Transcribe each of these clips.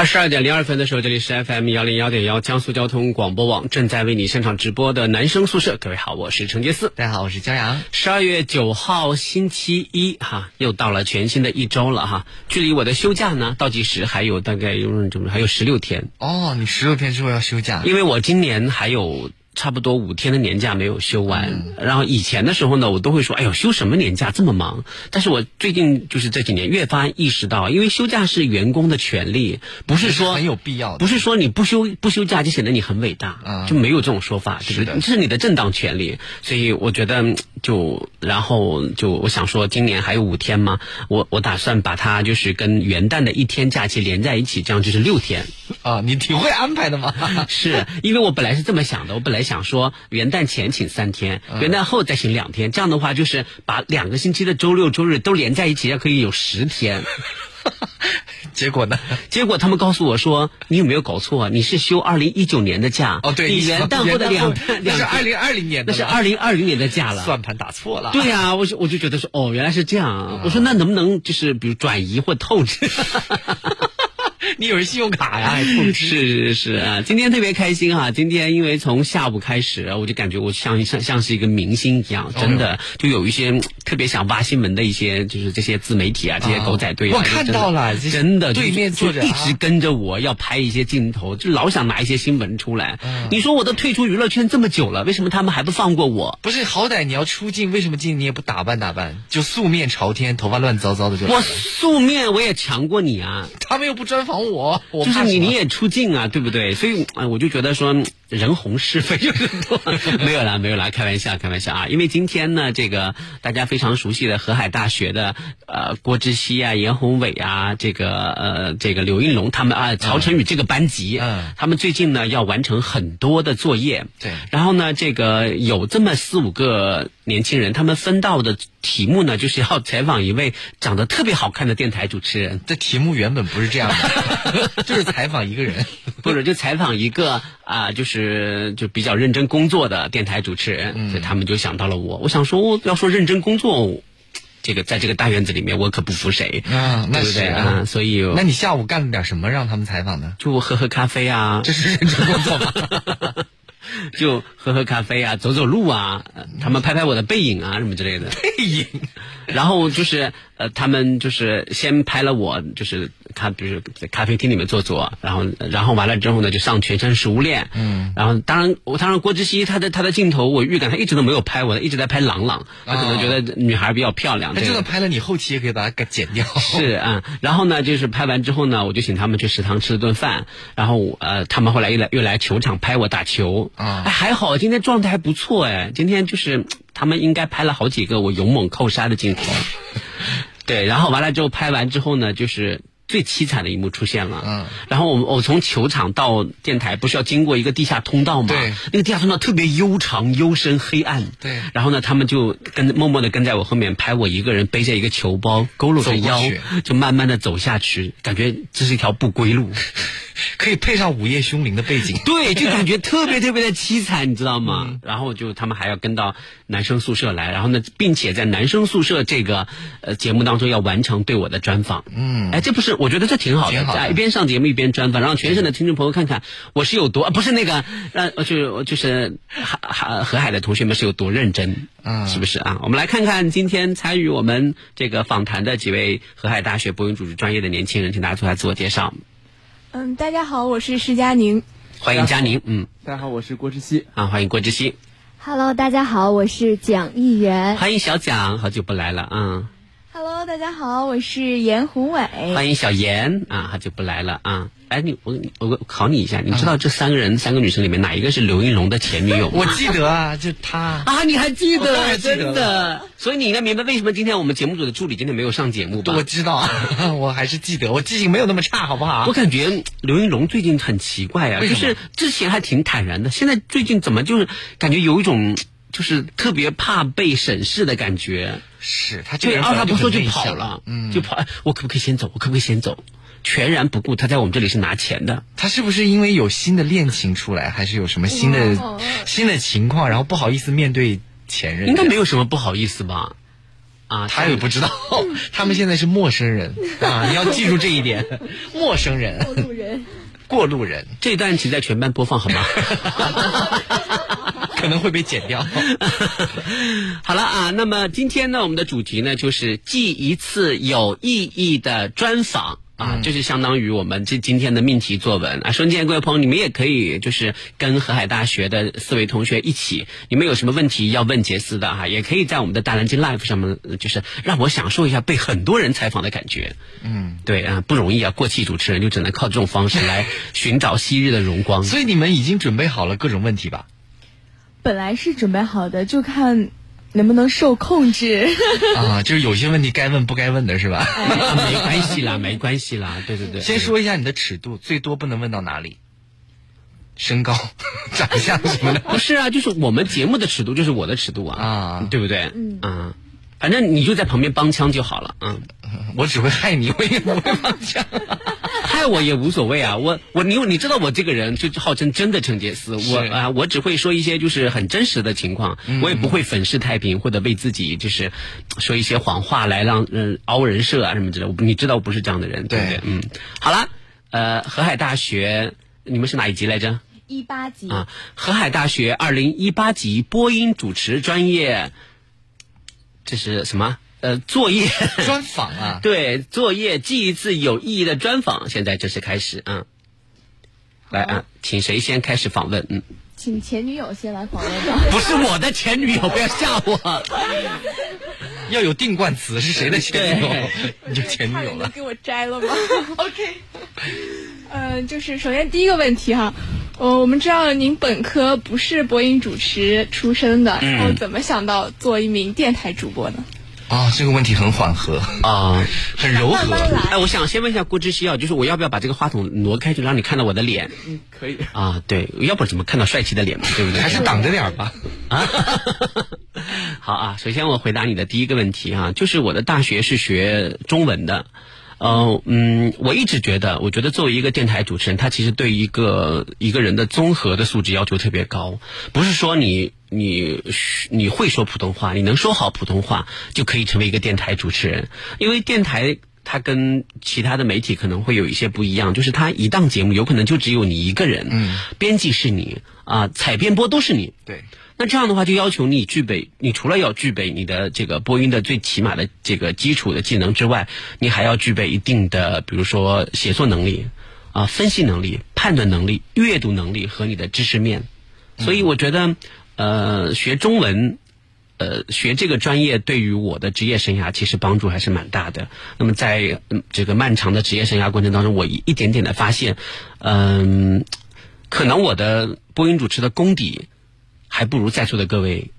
二十二点零二分的时候，这里是 FM 幺零幺点幺江苏交通广播网正在为你现场直播的男生宿舍。各位好，我是陈杰思。大家好，我是江阳。十二月九号星期一哈，又到了全新的一周了哈。距离我的休假呢倒计时还有大概有这么还有十六天。哦，你十六天之后要休假？因为我今年还有。差不多五天的年假没有休完，然后以前的时候呢，我都会说，哎呦，休什么年假这么忙？但是我最近就是这几年越发意识到，因为休假是员工的权利，不是说很有必要，不是说你不休不休假就显得你很伟大，就没有这种说法，对不对？这是你的正当权利，所以我觉得就然后就我想说，今年还有五天嘛，我我打算把它就是跟元旦的一天假期连在一起，这样就是六天。啊，你挺会安排的嘛？是因为我本来是这么想的，我本来想说元旦前请三天，元旦后再请两天，这样的话就是把两个星期的周六周日都连在一起，可以有十天。结果呢？结果他们告诉我说：“你有没有搞错？你是休二零一九年的假哦，对，你元旦后的两 那是二零二零年的，那是二零二零年的假了，算盘打错了。对呀，我就我就觉得说，哦，原来是这样。我说那能不能就是比如转移或透支？” 你有信用卡呀？是是是啊！今天特别开心啊！今天因为从下午开始，我就感觉我像像像是一个明星一样，真的就有一些特别想挖新闻的一些，就是这些自媒体啊，这些狗仔队啊，我看到了，真的对面坐着一直跟着我要拍一些镜头，就老想拿一些新闻出来。你说我都退出娱乐圈这么久了，为什么他们还不放过我？不是，好歹你要出镜，为什么镜你也不打扮打扮？就素面朝天，头发乱糟糟的就。我素面我也强过你啊！他们又不专访我，就是你你也出镜啊，对不对？所以我就觉得说。人红是非就是多，没有啦，没有啦，开玩笑，开玩笑啊！因为今天呢，这个大家非常熟悉的河海大学的呃郭志熙啊、严宏伟啊，这个呃这个刘应龙他们啊，曹晨宇这个班级，嗯，他们最近呢要完成很多的作业，对，然后呢，这个有这么四五个年轻人，他们分到的题目呢，就是要采访一位长得特别好看的电台主持人。这题目原本不是这样的，就是采访一个人，或者就采访一个啊，就是。是就比较认真工作的电台主持人，所以他们就想到了我。我想说，要说认真工作，这个在这个大院子里面，我可不服谁啊，对不对啊？所以，那你下午干了点什么让他们采访呢？就喝喝咖啡啊，这是认真工作吗？就喝喝咖啡啊，走走路啊，他们拍拍我的背影啊，什么之类的。背影，然后就是呃，他们就是先拍了我，就是他比如在咖啡厅里面坐坐，然后然后完了之后呢，就上全身食物链。嗯。然后当然，我当然郭志熙他的他的镜头，我预感他一直都没有拍我，一直在拍朗朗。他可能觉得女孩比较漂亮。他就算拍了，你后期也可以把它给剪掉。是啊，然后呢，就是拍完之后呢，我就请他们去食堂吃了顿饭，然后呃，他们后来又来又来球场拍我打球。啊，还好，今天状态还不错哎。今天就是他们应该拍了好几个我勇猛扣杀的镜头，对。然后完了之后，拍完之后呢，就是最凄惨的一幕出现了。嗯。然后我我从球场到电台，不是要经过一个地下通道吗？对。那个地下通道特别悠长、幽深、黑暗。对。然后呢，他们就跟默默的跟在我后面拍我一个人背着一个球包，佝偻着腰，就慢慢的走下去，感觉这是一条不归路。可以配上午夜凶铃的背景，对，就感觉特别特别的凄惨，你知道吗？然后就他们还要跟到男生宿舍来，然后呢，并且在男生宿舍这个呃节目当中要完成对我的专访。嗯，哎，这不是我觉得这挺好的，一边上节目一边专访，让全省的听众朋友看看我是有多不是那个让就就是海海河海的同学们是有多认真，嗯，是不是啊？我们来看看今天参与我们这个访谈的几位河海大学播音主持专业的年轻人，请大家做下自我介绍。嗯，大家好，我是施佳宁，欢迎佳宁。嗯，大家好，我是郭志熙。啊，欢迎郭志熙。Hello，大家好，我是蒋议员。欢迎小蒋，好久不来了啊。Hello，大家好，我是严宏伟。欢迎小严啊，好久不来了啊。哎，你我我考你一下，你知道这三个人三个女生里面哪一个是刘应龙的前女友？我记得啊，就她啊，你还记得？真的，所以你应该明白为什么今天我们节目组的助理今天没有上节目吧？我知道，我还是记得，我记性没有那么差，好不好？我感觉刘应龙最近很奇怪啊，就是之前还挺坦然的，现在最近怎么就是感觉有一种就是特别怕被审视的感觉。是他这个对，人二话不说就跑了，嗯，就跑。哎，我可不可以先走？我可不可以先走？全然不顾他在我们这里是拿钱的。他是不是因为有新的恋情出来，还是有什么新的哇新的情况，然后不好意思面对前任？应该没有什么不好意思吧？啊，他也不知道，他们 现在是陌生人啊！你要记住这一点，陌生人、过路人。过路人这段请在全班播放好吗？可能会被剪掉。好了啊，那么今天呢，我们的主题呢就是记一次有意义的专访。啊，嗯就是相当于我们这今天的命题作文啊。瞬间各位朋友，你们也可以就是跟河海大学的四位同学一起，你们有什么问题要问杰斯的哈、也可以在我们的大南京 Live 上面，呃就是让我享受一下被很多人采访的感觉。嗯，对啊，不容易啊，过气主持人就只能靠这种方式来寻找昔日的荣光。所以你们已经准备好了各种问题吧？本来是准备好的，就看能不能受控制。啊，就是有些问题该问不该问的是吧？没关系啦，没关系啦，对对对。先说一下你的尺度，最多不能问到哪里？身高、长相什么的。不是啊，就是我们节目的尺度就是我的尺度啊，啊对不对？嗯反正你就在旁边帮腔就好了，嗯，我只会害你，我也不会帮腔。害我也无所谓啊，我我你你知道我这个人就号称真的陈杰斯，我是啊、我只会说一些就是很真实的情况，我也不会粉饰太平或者为自己就是说一些谎话来让嗯凹人设啊什么之类，我你知道我不是这样的人，对不对对？嗯，好了，呃，河海大学你们是哪一级来着？一八级，啊，河海大学二零一八级播音主持专业，这是什么？呃，作业 专访啊，对作业记一次有意义的专访，现在正式开始啊。来啊，请谁先开始访问？嗯，请前女友先来访问吧。不是我的前女友，不要吓我。要有定冠词是谁的前女友，你就前女友了。给我摘了吗？OK。呃，就是首先第一个问题哈，呃，我们知道您本科不是播音主持出身的，然后怎么想到做一名电台主播呢？啊，这个问题很缓和，啊，很柔和。哎，我想先问一下郭志希啊，就是我要不要把这个话筒挪开，就让你看到我的脸可以。啊？对，要不然怎么看到帅气的脸嘛？对不对？还是挡着点儿吧。啊，好啊。首先我回答你的第一个问题啊，就是我的大学是学中文的。呃，嗯，我一直觉得，我觉得作为一个电台主持人，他其实对一个一个人的综合的素质要求特别高，不是说你你你会说普通话，你能说好普通话就可以成为一个电台主持人，因为电台。它跟其他的媒体可能会有一些不一样，就是它一档节目有可能就只有你一个人，嗯，编辑是你啊、采编播都是你，对，那这样的话，就要求你具备，你除了要具备你的这个播音的最起码的这个基础的技能之外，你还要具备一定的，比如说写作能力啊、分析能力、判断能力、阅读能力和你的知识面。所以我觉得，呃，学中文。呃，学这个专业对于我的职业生涯其实帮助还是蛮大的。那么在、嗯这个漫长的职业生涯过程当中，我一一点点的发现，嗯、可能我的播音主持的功底还不如在座的各位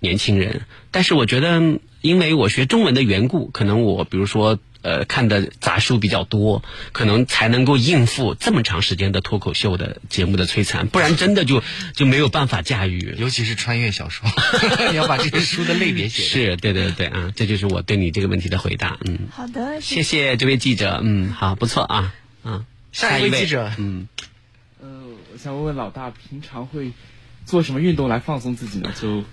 年轻人。但是我觉得，因为我学中文的缘故，可能我比如说呃看的杂书比较多，可能才能够应付这么长时间的脱口秀的节目的摧残，不然真的就 就没有办法驾驭。尤其是穿越小说，你要把这些书的类别写。是对对对啊，这就是我对你这个问题的回答。嗯，好的，谢谢这位记者。嗯，好，不错啊。嗯，下一位记者嗯，呃，我想问问老大，平常会做什么运动来放松自己呢？就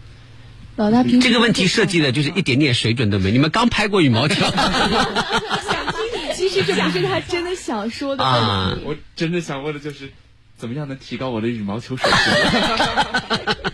老大平这个问题设计的就是一点点水准都没。你们刚拍过羽毛球 想听你，其实这不是他真的想说的。啊？我真的想问的就是，怎么样能提高我的羽毛球水平？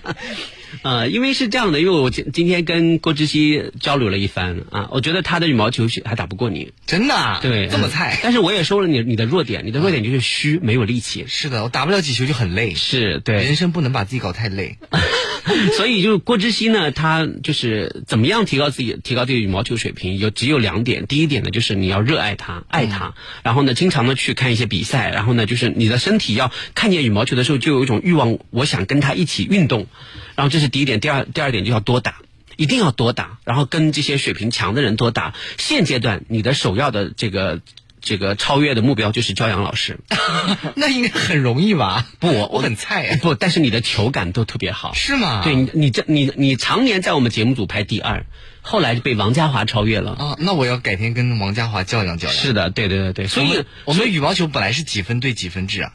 呃，因为是这样的，因为我今今天跟郭志熙交流了一番啊，我觉得他的羽毛球还打不过你，真的啊对，嗯这么菜？但是我也说了你你的弱点，你的弱点就是虚，没有力气。是的，我打不了几球就很累。是对，人生不能把自己搞太累。所以就是郭之熙呢，他就是怎么样提高自己提高自己羽毛球水平，有只有两点。第一点呢，就是你要热爱它，爱它，然后呢，经常的去看一些比赛，然后呢，就是你的身体要看见羽毛球的时候，就有一种欲望，我想跟他一起运动。然后这是第一点，第二第二点就要多打。一定要多打，然后跟这些水平强的人多打。现阶段你的首要的这个这个超越的目标就是骄阳老师。那应该很容易吧？不，我我很菜哎。不，但是你的球感都特别好。是吗？对你，你这你你常年在我们节目组排第二，后来就被王嘉华超越了。啊，那我要改天跟王嘉华较量较量。是的，对对对对，所以我们羽毛球本来是几分对几分制啊？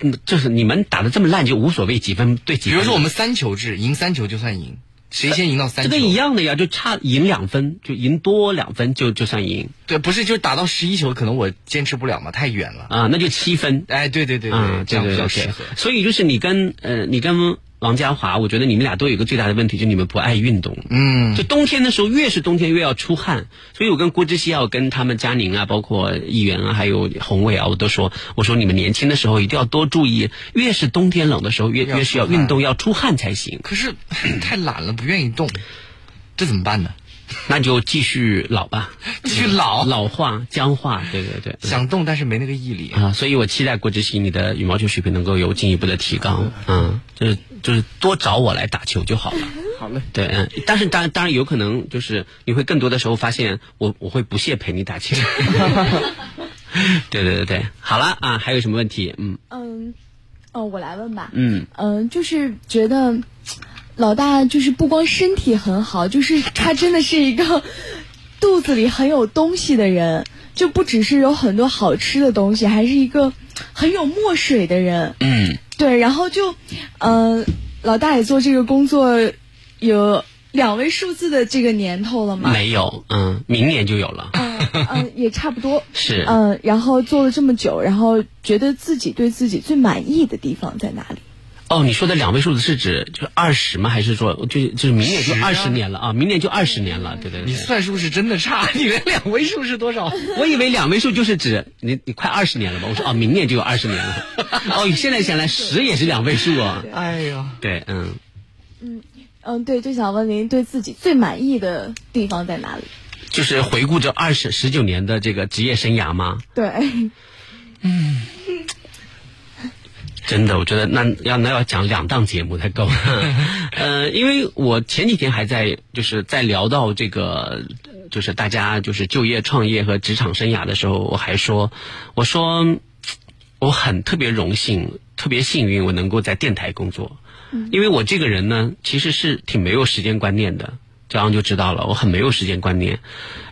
嗯，就是你们打的这么烂就无所谓几分对几分。比如说我们三球制，赢三球就算赢，谁先赢到三球？这跟一样的呀，就差赢两分，就赢多两分就就算赢对，不是就是打到十一球，可能我坚持不了嘛，太远了。啊，那就七分。哎，对对对对，啊，这样比较适合。所以就是你跟呃，你跟王家华，我觉得你们俩都有一个最大的问题，就你们不爱运动。嗯，就冬天的时候，越是冬天越要出汗，所以我跟郭志熙啊，我跟他们佳宁啊，包括议员啊，还有宏伟啊，我都说，我说你们年轻的时候一定要多注意，越是冬天冷的时候，越越是要运动，要出汗才行。可是太懒了，不愿意动，这怎么办呢？那就继续老吧，继续老老化僵化，对对对。想动，但是没那个毅力。啊，所以我期待郭志熙你的羽毛球水平能够有进一步的提高，嗯，就是就是多找我来打球就好了。好嘞，对，嗯，但是当然当然有可能就是你会更多的时候发现我我会不屑陪你打球。对对对对，好了啊，还有什么问题？嗯嗯，哦，我来问吧。嗯，嗯、就是觉得老大就是不光身体很好，就是他真的是一个肚子里很有东西的人，就不只是有很多好吃的东西，还是一个很有墨水的人。嗯，对，然后就，嗯、老大也做这个工作有两位数字的这个年头了嘛。没有，嗯，明年就有了。嗯嗯，也差不多。是嗯，然后做了这么久，然后觉得自己对自己最满意的地方在哪里？哦，你说的两位数字是指就是二十吗？还是说就就是明年就二十年了啊？明年就二十年了，对对对。你算数是真的差，你连两位数是多少？我以为两位数就是指你你快二十年了吧？我说哦，明年就有二十年了。哦，现在想来十也是两位数啊。哎呀，对，嗯，嗯嗯，对，就想问您对自己最满意的地方在哪里？就是回顾这二十十九年的这个职业生涯吗？对，真的，我觉得那要那要讲两档节目才够。呃，因为我前几天还在就是在聊到这个，就是大家就是就业创业和职场生涯的时候，我还说，我说我很特别荣幸，特别幸运，我能够在电台工作。因为我这个人呢，其实是挺没有时间观念的，这样就知道了，我很没有时间观念。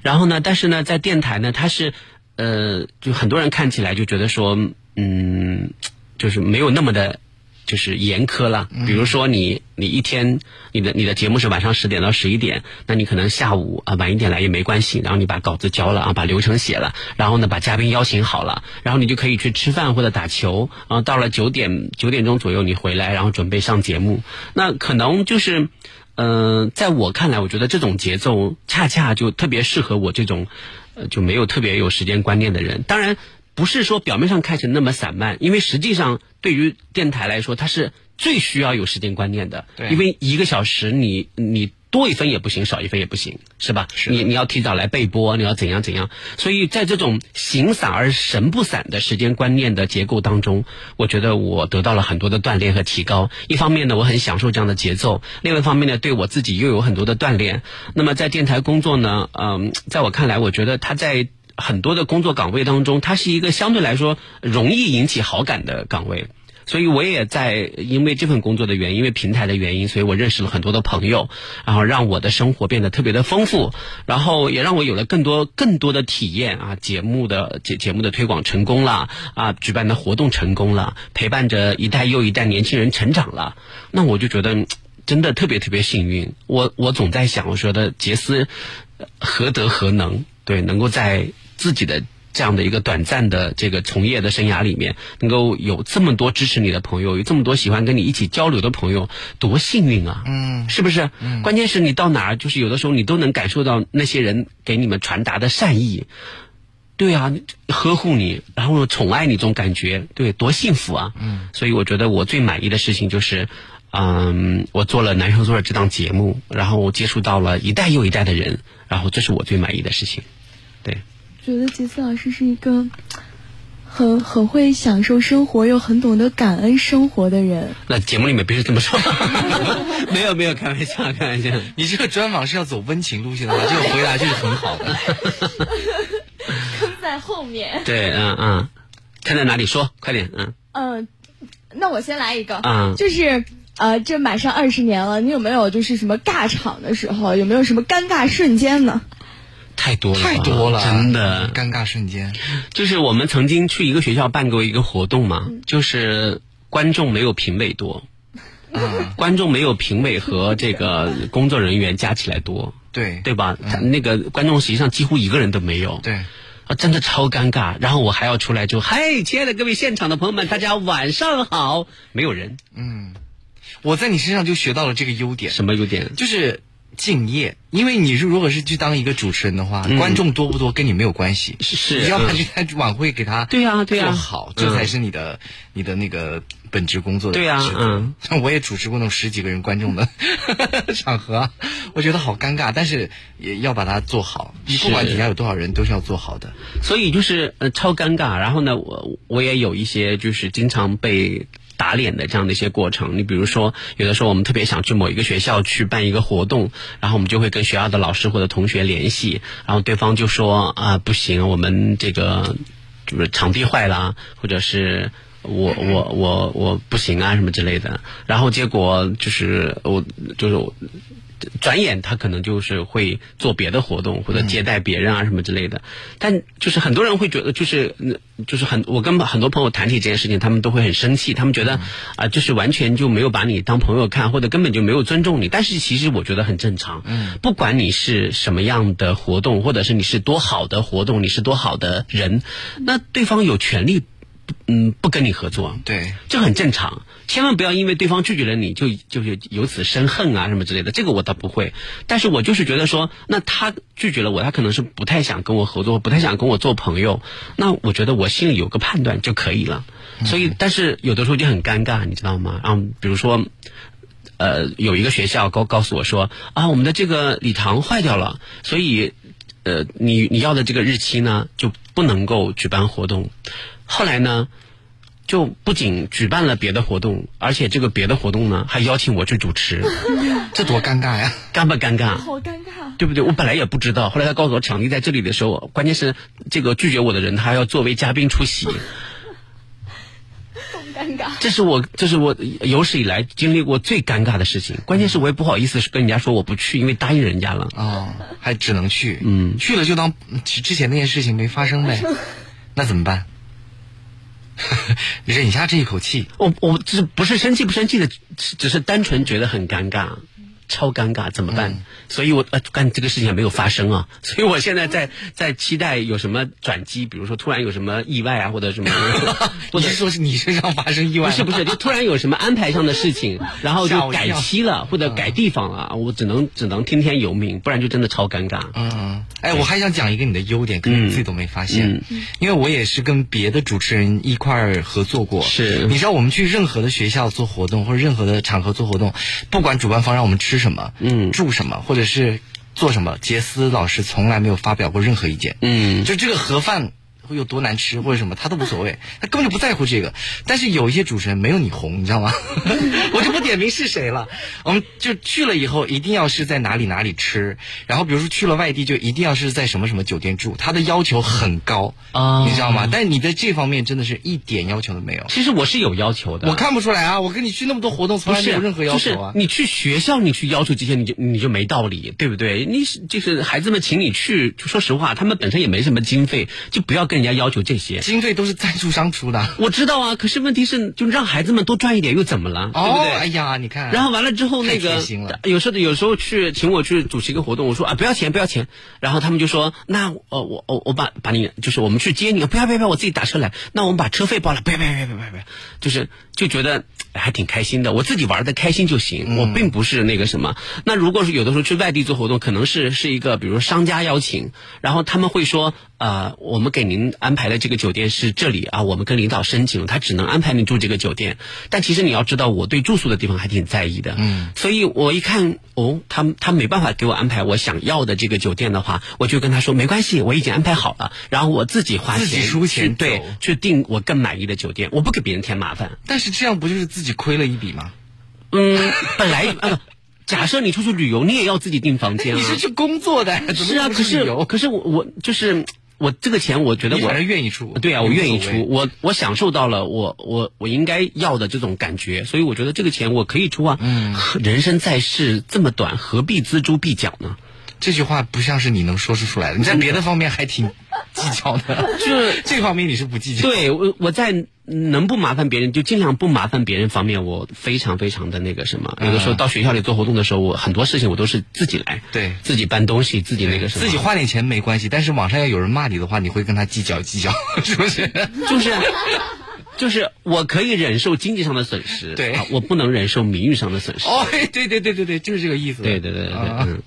然后呢，但是呢，在电台呢，它是呃，就很多人看起来就觉得说，嗯，就是没有那么的。就是严苛了，比如说你你一天你的你的节目是晚上十点到十一点，那你可能下午啊晚一点来也没关系，然后你把稿子交了啊，把流程写了，然后呢把嘉宾邀请好了，然后你就可以去吃饭或者打球，然后到了九点九点钟左右你回来，然后准备上节目，那可能就是。嗯、在我看来，我觉得这种节奏恰恰就特别适合我这种，呃，就没有特别有时间观念的人。当然，不是说表面上看起来那么散漫，因为实际上对于电台来说，它是最需要有时间观念的。对因为一个小时你你多一分也不行，少一分也不行，是吧？是你你要提早来备播，你要怎样怎样。所以在这种形散而神不散的时间观念的结构当中，我觉得我得到了很多的锻炼和提高。一方面呢，我很享受这样的节奏；另外一方面呢，对我自己又有很多的锻炼。那么在电台工作呢，嗯，在我看来，我觉得他在很多的工作岗位当中，它是一个相对来说容易引起好感的岗位。所以我也在因为这份工作的原因，因为平台的原因，所以我认识了很多的朋友，然后让我的生活变得特别的丰富，然后也让我有了更多更多的体验啊，节目的节节目的推广成功了啊，举办的活动成功了，陪伴着一代又一代年轻人成长了，那我就觉得真的特别特别幸运。我我总在想，我说的杰斯何德何能，对，能够在自己的这样的一个短暂的这个从业的生涯里面，能够有这么多支持你的朋友，有这么多喜欢跟你一起交流的朋友，多幸运啊！嗯，是不是？嗯关键是你到哪儿，就是有的时候你都能感受到那些人给你们传达的善意。对啊，呵护你，然后宠爱你，这种感觉，对，多幸福啊！嗯，所以我觉得我最满意的事情就是，嗯，我做了《男生宿舍》这档节目，然后我接触到了一代又一代的人，然后这是我最满意的事情。对，觉得杰斯老师是一个很很会享受生活又很懂得感恩生活的人。那节目里面不是这么说，没有没有，开玩笑，开玩笑。你这个专访是要走温情路线的话，这个回答就是很好的。坑在后面。对，嗯嗯，看在哪里说，快点，嗯嗯，那我先来一个，嗯就是呃，这马上二十年了，你有没有就是什么尬场的时候，有没有什么尴尬瞬间呢？太多了，太多了，真的。尴尬瞬间。就是我们曾经去一个学校办过一个活动嘛，就是观众没有评委多，啊，观众没有评委和这个工作人员加起来多，对。对吧？他那个观众实际上几乎一个人都没有，对，啊，真的超尴尬。然后我还要出来就，嗨，亲爱的各位现场的朋友们，大家晚上好，没有人，嗯。我在你身上就学到了这个优点，什么优点？就是敬业。因为你是如果是去当一个主持人的话，观众多不多跟你没有关系，是你要把嗯这台晚会给他对呀对呀做好，这才是你的你的那个本职工作的对呀嗯，像 我也主持过那种十几个人观众的 场合啊，我觉得好尴尬，但是也要把它做好。你不管底下有多少人，都是要做好的。所以就是呃超尴尬。然后呢，我我也有一些就是经常被打脸的这样的一些过程。你比如说，有的时候我们特别想去某一个学校去办一个活动，然后我们就会跟学校的老师或者同学联系，然后对方就说啊不行，我们这个就是场地坏了，或者是。我我我我不行啊什么之类的，然后结果就是我就是我转眼他可能就是会做别的活动或者接待别人啊什么之类的，但就是很多人会觉得就是嗯就是很我跟很多朋友谈起这件事情，他们都会很生气，他们觉得啊、就是完全就没有把你当朋友看，或者根本就没有尊重你。但是其实我觉得很正常，嗯，不管你是什么样的活动，或者是你是多好的活动，你是多好的人，那对方有权利。嗯，不跟你合作，对，这很正常，千万不要因为对方拒绝了你就就是由此生恨啊什么之类的，这个我倒不会。但是我就是觉得说，那他拒绝了我，他可能是不太想跟我合作，不太想跟我做朋友，那我觉得我心里有个判断就可以了。所以，但是有的时候就很尴尬，你知道吗？然后比如说。呃，有一个学校告告诉我说啊，我们的这个礼堂坏掉了，所以呃，你你要的这个日期呢就不能够举办活动。后来呢，就不仅举办了别的活动，而且这个别的活动呢还邀请我去主持，这多尴尬呀！尴不尴尬？好尴尬。对不对？我本来也不知道，后来他告诉我场地在这里的时候，关键是这个拒绝我的人他还要作为嘉宾出席，更 尴尬。这是我这是我有史以来经历过最尴尬的事情。关键是我也不好意思跟人家说我不去，因为答应人家了。哦，还只能去，嗯去了就当之之前那件事情没发生呗，那怎么办？忍下这一口气，我我这不是生气不生气的，只是单纯觉得很尴尬，超尴尬，怎么办？所以我呃，但这个事情还没有发生啊，所以我现在在在期待有什么转机，比如说突然有什么意外啊，或者什么，或者你是说是你身上发生意外？不是不是，就突然有什么安排上的事情，然后就改期了或者改地方了，我只能只能听天由命，不然就真的超尴尬。嗯，哎，我还想讲一个你的优点，可能你自己都没发现，因为我也是跟别的主持人一块儿合作过。是。你知道我们去任何的学校做活动，或者任何的场合做活动，不管主办方让我们吃什么，嗯住什么，或者是做什么，杰斯老师从来没有发表过任何意见。嗯就这个盒饭会有多难吃或者什么，他都无所谓，他根本就不在乎这个。但是有一些主持人没有你红，你知道吗？我就不点名是谁了。我们就去了以后，一定要是在哪里哪里吃，然后比如说去了外地，就一定要是在什么什么酒店住，他的要求很高啊你知道吗？但是你在这方面真的是一点要求都没有。其实我是有要求的，我看不出来啊！我跟你去那么多活动，从来没有任何要求啊。就是你去学校，你去要求这些，你就你就没道理，对不对？你是就是孩子们请你去，就说实话，他们本身也没什么经费，就不要跟人家要求这些。经费都是赞助商出的。我知道啊，可是问题是，就让孩子们多赚一点又怎么了，对不哦，对？哎呀，你看，然后完了之后，那太个有时候有时候去请我去主持一个活动，我说啊不要钱不要钱，然后他们就说那呃我我我把把你就是我们去接你，不要不要不要，我自己打车来，那我们把车费包了，不要不要不要不要不要，就是就觉得哎还挺开心的，我自己玩的开心就行，我并不是那个什么。那如果是有的时候去外地做活动，可能是是一个比如商家邀请，然后他们会说呃我们给您安排的这个酒店是这里啊，我们跟领导申请，他只能安排你住这个酒店，但其实你要知道，我对住宿的地方还挺在意的，嗯，所以我一看哦，他他没办法给我安排我想要的这个酒店的话，我就跟他说没关系，我已经安排好了，然后我自己花钱自己出钱对去订我更满意的酒店，我不给别人添麻烦。但是这样不就是自己亏了一笔吗？嗯，本来呃，假设你出去旅游，你也要自己订房间啊。你是去工作的，怎么是啊，可是？可是我我就是我这个钱，我觉得我还是愿意出，对啊，我愿意出，我我享受到了我我我应该要的这种感觉，所以我觉得这个钱我可以出啊。嗯，人生在世这么短，何必锱铢必较呢？这句话不像是你能说出出来的，你在别的方面还挺计较的，就是这方面你是不计较。对我我在能不麻烦别人就尽量不麻烦别人方面，我非常非常的那个什么。有的时候到学校里做活动的时候，我很多事情我都是自己来，对自己搬东西，自己那个什么，自己花点钱没关系，但是网上要有人骂你的话，你会跟他计较计较，是不是？就是。就是我可以忍受经济上的损失，对啊我不能忍受名誉上的损失。哦，对对对对对，就是这个意思。对对对对对，啊嗯，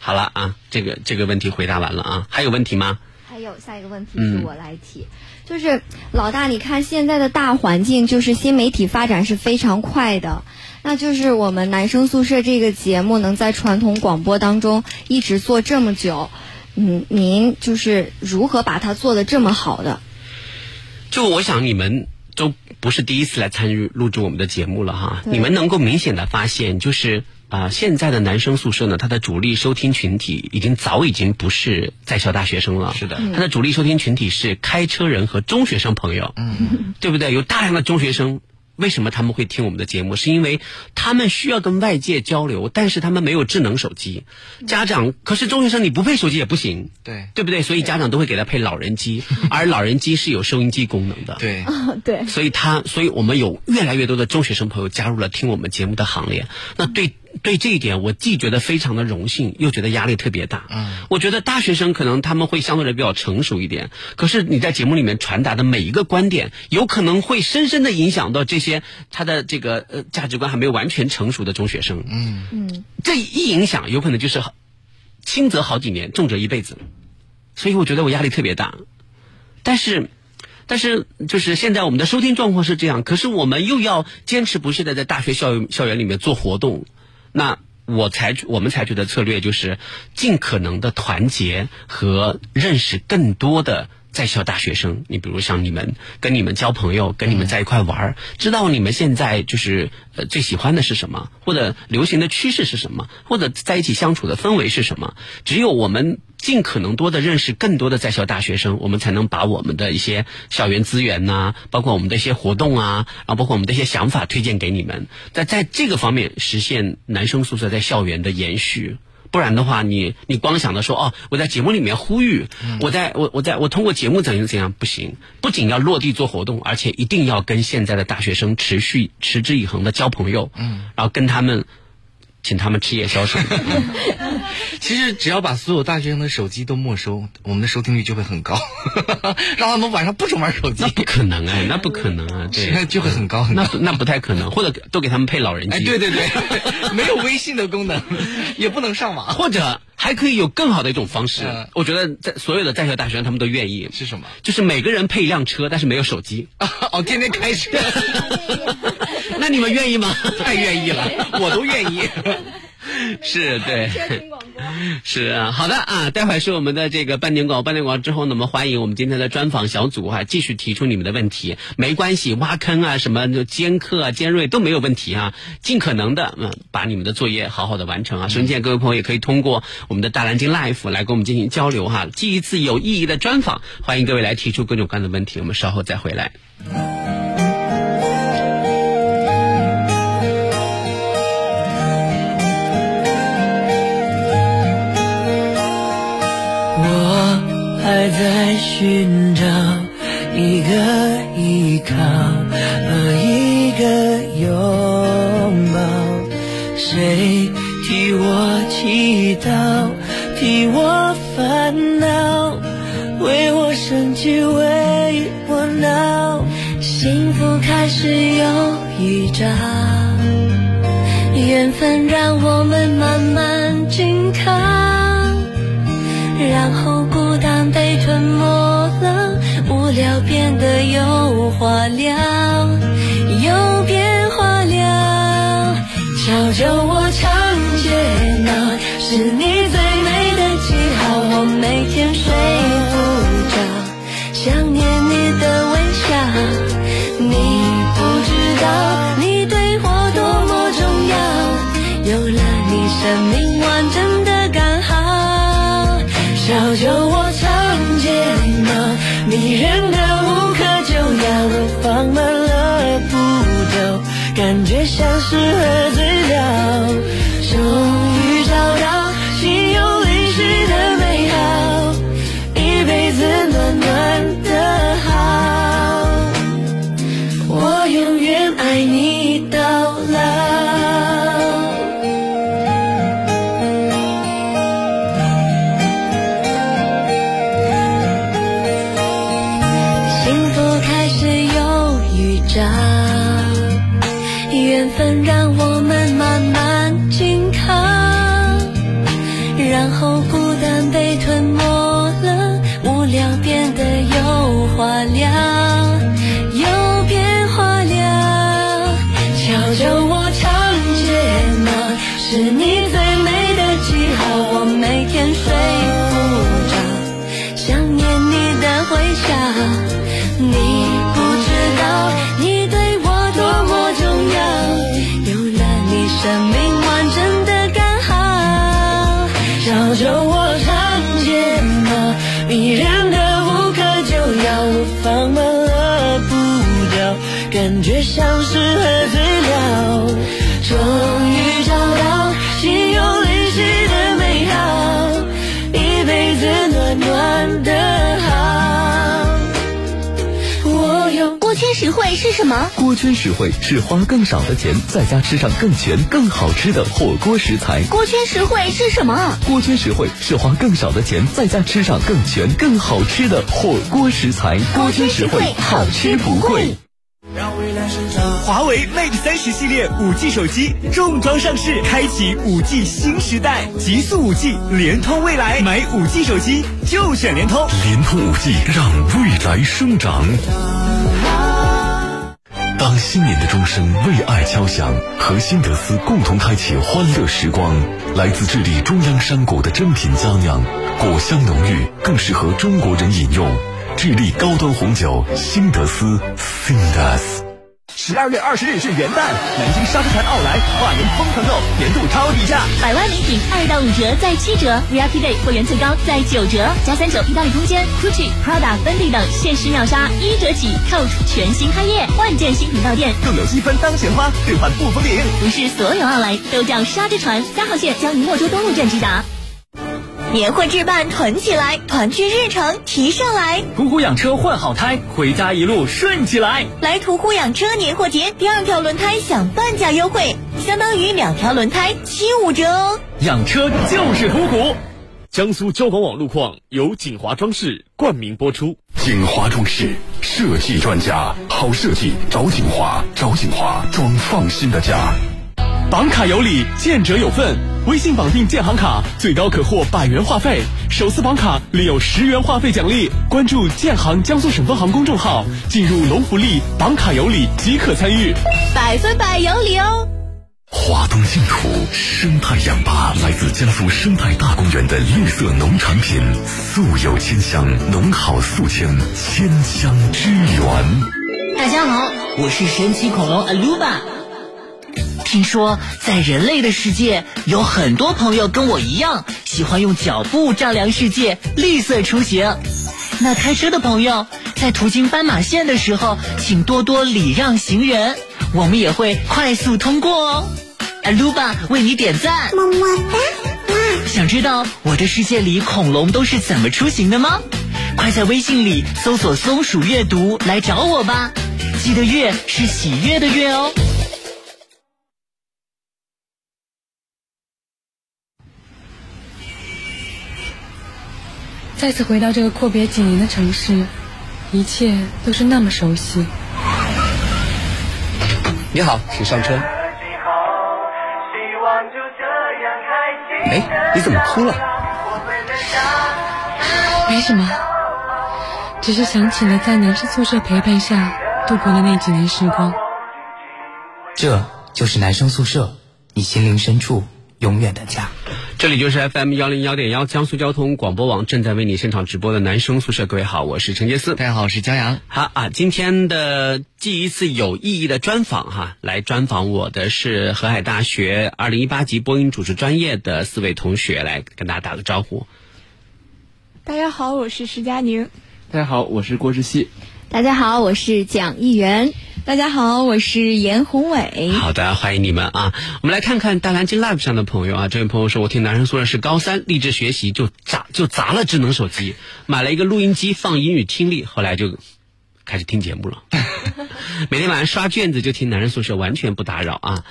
好了啊，这个这个问题回答完了啊，还有问题吗？还有下一个问题是我来提，就是老大，你看现在的大环境，就是新媒体发展是非常快的，那就是我们男生宿舍这个节目能在传统广播当中一直做这么久，嗯，您就是如何把它做的这么好的？就我想你们都不是第一次来参与录制我们的节目了哈，你们能够明显的发现，就是啊、现在的男生宿舍呢，它的主力收听群体已经早已经不是在校大学生了，是的它的主力收听群体是开车人和中学生朋友，嗯，对不对？有大量的中学生。为什么他们会听我们的节目？是因为他们需要跟外界交流，但是他们没有智能手机。家长可是中学生，你不配手机也不行，对对不对？所以家长都会给他配老人机，而老人机是有收音机功能的。对，对，所以他，所以我们有越来越多的中学生朋友加入了听我们节目的行列。那对对这一点，我既觉得非常的荣幸，又觉得压力特别大。嗯，我觉得大学生可能他们会相对的比较成熟一点，可是你在节目里面传达的每一个观点，有可能会深深的影响到这些他的这个呃价值观还没有完全成熟的中学生。嗯嗯，这一影响，有可能就是轻则好几年，重则一辈子。所以我觉得我压力特别大，但是。但是，就是现在我们的收听状况是这样，可是我们又要坚持不懈的在大学校园校园里面做活动，那我采取我们采取的策略就是尽可能的团结和认识更多的在校大学生。你比如像你们跟你们交朋友，跟你们在一块玩儿，知道你们现在就是呃最喜欢的是什么，或者流行的趋势是什么，或者在一起相处的氛围是什么。只有我们尽可能多的认识更多的在校大学生，我们才能把我们的一些校园资源呐、包括我们的一些活动啊，然后包括我们的一些想法推荐给你们，在在这个方面实现男生宿舍在校园的延续。不然的话，你你光想着说哦，我在节目里面呼吁，我在我我在我通过节目怎样怎样不行，不仅要落地做活动，而且一定要跟现在的大学生持续持之以恒的交朋友，嗯，然后跟他们请他们吃夜宵什么的。其实只要把所有大学生的手机都没收，我们的收听率就会很高，让他们晚上不准玩手机那，不可能哎，那不可能啊，对，就会很高很高。那不那不太可能，或者都给他们配老人机，哎，对对对，没有微信的功能，也不能上网，或者还可以有更好的一种方式嗯，我觉得在所有的在校大学生他们都愿意，是什么？就是每个人配一辆车，但是没有手机。哦，天天开车，那你们愿意吗？太愿意了，我都愿意。是对。是啊，好的啊，待会儿是我们的这个半点广，半点广之后呢，我们欢迎我们今天的专访小组啊，继续提出你们的问题，没关系，挖坑啊，什么就尖刻啊、尖锐都没有问题啊，尽可能的嗯，把你们的作业好好的完成啊。收音机前各位朋友也可以通过我们的大蓝鲸 Life 来跟我们进行交流哈，记一次有意义的专访，欢迎各位来提出各种各样的问题，我们稍后再回来。在寻找一个依靠和一个拥抱，谁替我祈祷，替我烦恼，为我生气，为我闹，幸福开始有预兆。缘分让我们慢慢被吞没了，无聊变得有话聊，有变化了。悄悄我常煎熬，是你最美的记号，我每天睡不着，想念你的微笑。你不知道，你对我多么重要，有了你，生命完整的刚好。小酒？变得无可救药，我放慢了步调，感觉像是锅圈实惠是花更少的钱，在家吃上更全、更好吃的火锅食材。锅圈实惠是什么？锅圈实惠是花更少的钱，在家吃上更全、更好吃的火锅食材。锅圈实惠，好吃不贵。让未来生长华为 Mate 三十系列五 G 手机重装上市，开启五 G 新时代，极速五 G，联通未来，买五 G 手机就选联通。联通五 G 让未来生长。当新年的钟声为爱敲响，和新德斯共同开启欢乐时光。来自智利中央山谷的珍品佳酿，果香浓郁，更适合中国人饮用。智利高端红酒新德斯，Cindas。十二月二十日是元旦，南京沙之船奥莱跨年疯狂购，年度超低价，百万礼品二到五折，再七折；VIP Day 会员最高再九折，加三九意大利空间、Gucci、Prada、芬迪等限时秒杀一折起，Coach 全新开业，万件新品到店，更有积分当钱花，兑换不封顶。不是所有奥莱都叫沙之船，三号线江宁莫州东路站直达。年货置办囤起来，团聚日程提上来。途虎养车换好胎，回家一路顺起来。来途虎养车年货节，第二条轮胎享半价优惠，相当于两条轮胎七五折哦。养车就是途虎。江苏交管网路况由锦华装饰冠名播出。锦华装饰设计专家，好设计找锦华，找锦华装放心的家。绑卡有礼，见者有份。微信绑定建行卡，最高可获百元话费，首次绑卡另有十元话费奖励。关注建行江苏省分行公众号，进入龙福利绑卡有礼即可参与，百分百有礼哦。华东净土生态氧吧来自江苏生态大公园的绿色农产品，素有千香，农好素笺，千香之源。大家好，我是神奇恐龙 Aluba。听说在人类的世界，有很多朋友跟我一样，喜欢用脚步丈量世界，绿色出行。那开车的朋友，在途经斑马线的时候，请多多礼让行人，我们也会快速通过哦。阿鲁巴为你点赞，么么哒！想知道我的世界里恐龙都是怎么出行的吗？快在微信里搜索“松鼠阅读”来找我吧。记得“月”是喜悦的“月”哦。再次回到这个阔别几年的城市，一切都是那么熟悉。你好，请上车。哎，你怎么哭了？没什么，只是想起了在男生宿舍陪伴下度过的那几年时光。这就是男生宿舍，你心灵深处永远的家。这里就是 FM 幺零幺点幺江苏交通广播网正在为你现场直播的男生宿舍。各位好，我是陈杰思，大家好，我是江阳。好啊，今天的记一次有意义的专访哈，来专访我的是河海大学二零一八级播音主持专业的四位同学，来跟大家打个招呼。大家好，我是石佳宁。大家好，我是郭志熙。大家好，我是蒋艺媛。大家好，我是严宏伟。好的，欢迎你们啊！我们来看看大蓝鲸 Live 上的朋友啊。这位朋友说，我听男生宿舍是高三，励志学习就砸就砸了智能手机，买了一个录音机放英语听力，后来就开始听节目了。每天晚上刷卷子就听男生宿舍，完全不打扰啊。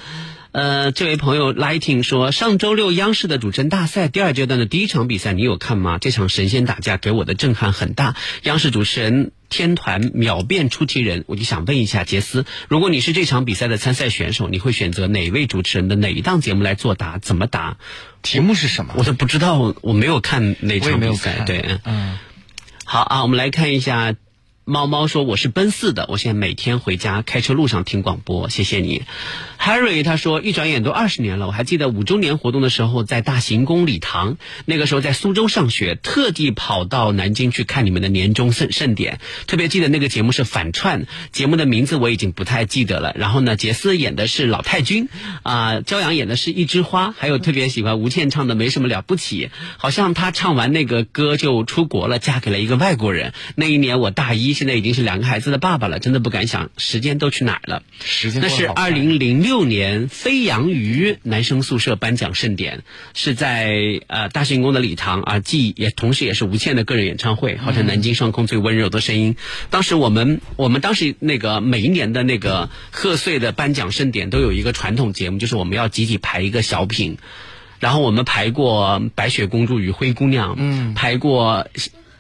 呃，这位朋友 Lighting 说，上周六央视的主持人大赛第二阶段的第一场比赛，你有看吗？这场神仙打架给我的震撼很大。央视主持人天团秒变出题人，我就想问一下杰斯，如果你是这场比赛的参赛选手，你会选择哪位主持人的哪一档节目来作答？怎么答？题目是什么？我都不知道，我没有看哪场比赛。对，嗯，好啊，我们来看一下。猫猫说：“我是奔四的，我现在每天回家开车路上听广播，谢谢你。”Harry 他说：“一转眼都二十年了，我还记得五周年活动的时候在大行宫礼堂，那个时候在苏州上学，特地跑到南京去看你们的年终盛盛典。特别记得那个节目是反串，节目的名字我已经不太记得了。然后呢，杰斯演的是老太君，啊，焦阳演的是一枝花，还有特别喜欢吴倩唱的《没什么了不起》，好像她唱完那个歌就出国了，嫁给了一个外国人。那一年我大一。”现在已经是两个孩子的爸爸了，真的不敢想时间都去哪儿了。时间那是二零零六年飞扬鱼男生宿舍颁奖盛典，是在呃大行宫的礼堂啊，既也同时也是吴倩的个人演唱会，号称南京上空最温柔的声音。当时我们我们当时那个每一年的那个贺岁的颁奖盛典都有一个传统节目，就是我们要集体排一个小品，然后我们排过白雪公主与灰姑娘，嗯，排过。